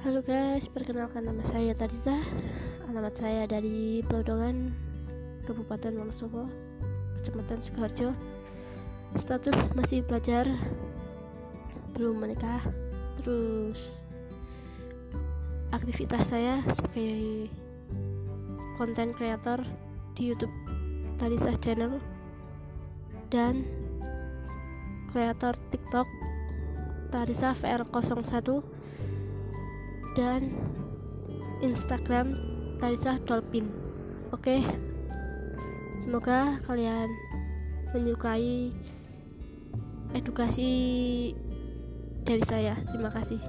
Halo guys, perkenalkan nama saya Tariza Alamat saya dari Pelodongan Kabupaten Wonosobo Kecamatan Sukoharjo Status masih pelajar Belum menikah. Terus Aktivitas saya sebagai Konten kreator Di Youtube Tariza Channel Dan Kreator TikTok Tarisa VR01 dan Instagram Tarisa Dolphin. Oke, semoga kalian menyukai edukasi dari saya. Terima kasih.